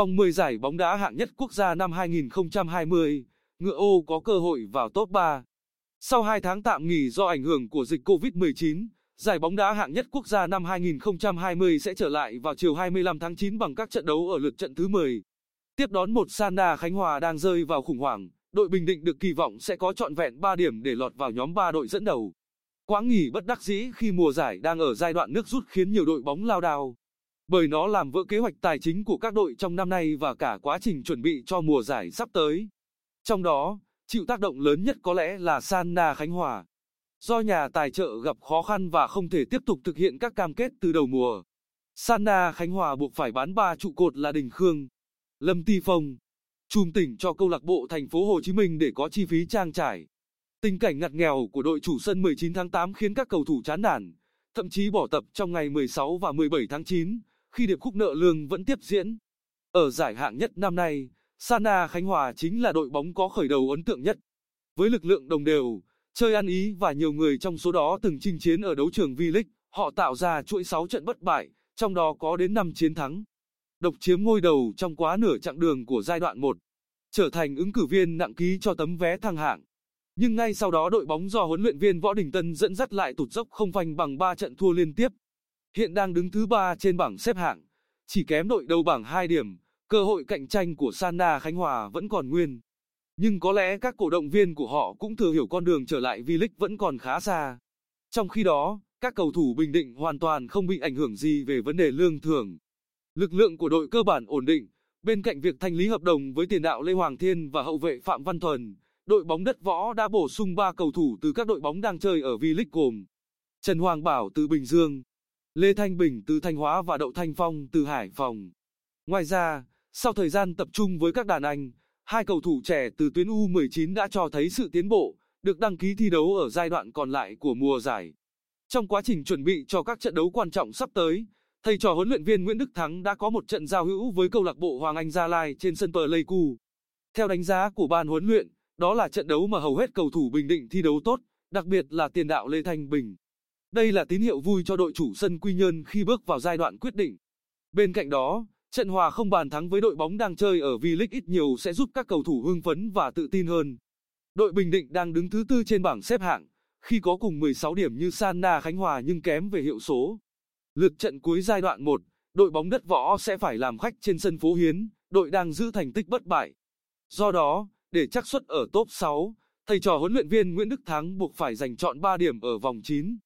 Vòng 10 giải bóng đá hạng nhất quốc gia năm 2020, Ngựa Ô có cơ hội vào top 3. Sau 2 tháng tạm nghỉ do ảnh hưởng của dịch Covid-19, giải bóng đá hạng nhất quốc gia năm 2020 sẽ trở lại vào chiều 25 tháng 9 bằng các trận đấu ở lượt trận thứ 10. Tiếp đón một Sanda Khánh Hòa đang rơi vào khủng hoảng, đội Bình Định được kỳ vọng sẽ có trọn vẹn 3 điểm để lọt vào nhóm 3 đội dẫn đầu. Quãng nghỉ bất đắc dĩ khi mùa giải đang ở giai đoạn nước rút khiến nhiều đội bóng lao đao. Bởi nó làm vỡ kế hoạch tài chính của các đội trong năm nay và cả quá trình chuẩn bị cho mùa giải sắp tới. Trong đó, chịu tác động lớn nhất có lẽ là Sana Khánh Hòa. Do nhà tài trợ gặp khó khăn và không thể tiếp tục thực hiện các cam kết từ đầu mùa. Sana Khánh Hòa buộc phải bán ba trụ cột là Đình Khương, Lâm Ti Phong, Trùm tỉnh cho câu lạc bộ thành phố Hồ Chí Minh để có chi phí trang trải. Tình cảnh ngặt nghèo của đội chủ sân 19 tháng 8 khiến các cầu thủ chán nản, thậm chí bỏ tập trong ngày 16 và 17 tháng 9, khi điệp khúc nợ lương vẫn tiếp diễn. Ở giải hạng nhất năm nay, Sana Khánh Hòa chính là đội bóng có khởi đầu ấn tượng nhất. Với lực lượng đồng đều, chơi ăn ý và nhiều người trong số đó từng chinh chiến ở đấu trường V-League, họ tạo ra chuỗi 6 trận bất bại, trong đó có đến 5 chiến thắng. Độc chiếm ngôi đầu trong quá nửa chặng đường của giai đoạn 1, trở thành ứng cử viên nặng ký cho tấm vé thăng hạng. Nhưng ngay sau đó đội bóng do huấn luyện viên Võ Đình Tân dẫn dắt lại tụt dốc không phanh bằng 3 trận thua liên tiếp. Hiện đang đứng thứ 3 trên bảng xếp hạng, chỉ kém đội đầu bảng 2 điểm, cơ hội cạnh tranh của Sana Khánh Hòa vẫn còn nguyên. Nhưng có lẽ các cổ động viên của họ cũng thừa hiểu con đường trở lại V-League vẫn còn khá xa. Trong khi đó, các cầu thủ Bình Định hoàn toàn không bị ảnh hưởng gì về vấn đề lương thưởng. Lực lượng của đội cơ bản ổn định, bên cạnh việc thanh lý hợp đồng với tiền đạo Lê Hoàng Thiên và hậu vệ Phạm Văn Thuần, đội bóng đất võ đã bổ sung 3 cầu thủ từ các đội bóng đang chơi ở V-League gồm Trần Hoàng Bảo từ Bình Dương, Lê Thanh Bình từ Thanh Hóa và Đậu Thanh Phong từ Hải Phòng. Ngoài ra, sau thời gian tập trung với các đàn anh, hai cầu thủ trẻ từ tuyến U19 đã cho thấy sự tiến bộ, được đăng ký thi đấu ở giai đoạn còn lại của mùa giải. Trong quá trình chuẩn bị cho các trận đấu quan trọng sắp tới, thầy trò huấn luyện viên Nguyễn Đức Thắng đã có một trận giao hữu với câu lạc bộ Hoàng Anh Gia Lai trên sân Pleiku. Theo đánh giá của ban huấn luyện, đó là trận đấu mà hầu hết cầu thủ Bình Định thi đấu tốt, đặc biệt là tiền đạo Lê Thanh Bình. Đây là tín hiệu vui cho đội chủ sân Quy Nhơn khi bước vào giai đoạn quyết định. Bên cạnh đó, trận hòa không bàn thắng với đội bóng đang chơi ở V-League ít nhiều sẽ giúp các cầu thủ hưng phấn và tự tin hơn. Đội Bình Định đang đứng thứ tư trên bảng xếp hạng, khi có cùng 16 điểm như Sana Khánh Hòa nhưng kém về hiệu số. Lượt trận cuối giai đoạn 1, đội bóng đất võ sẽ phải làm khách trên sân phố Hiến, đội đang giữ thành tích bất bại. Do đó, để chắc suất ở top 6, thầy trò huấn luyện viên Nguyễn Đức Thắng buộc phải giành chọn 3 điểm ở vòng 9.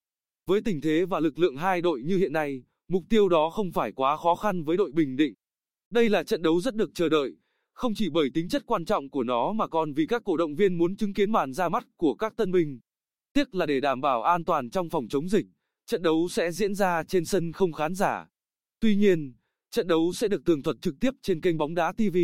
Với tình thế và lực lượng hai đội như hiện nay, mục tiêu đó không phải quá khó khăn với đội Bình Định. Đây là trận đấu rất được chờ đợi, không chỉ bởi tính chất quan trọng của nó mà còn vì các cổ động viên muốn chứng kiến màn ra mắt của các tân binh. Tiếc là để đảm bảo an toàn trong phòng chống dịch, trận đấu sẽ diễn ra trên sân không khán giả. Tuy nhiên, trận đấu sẽ được tường thuật trực tiếp trên kênh bóng đá TV.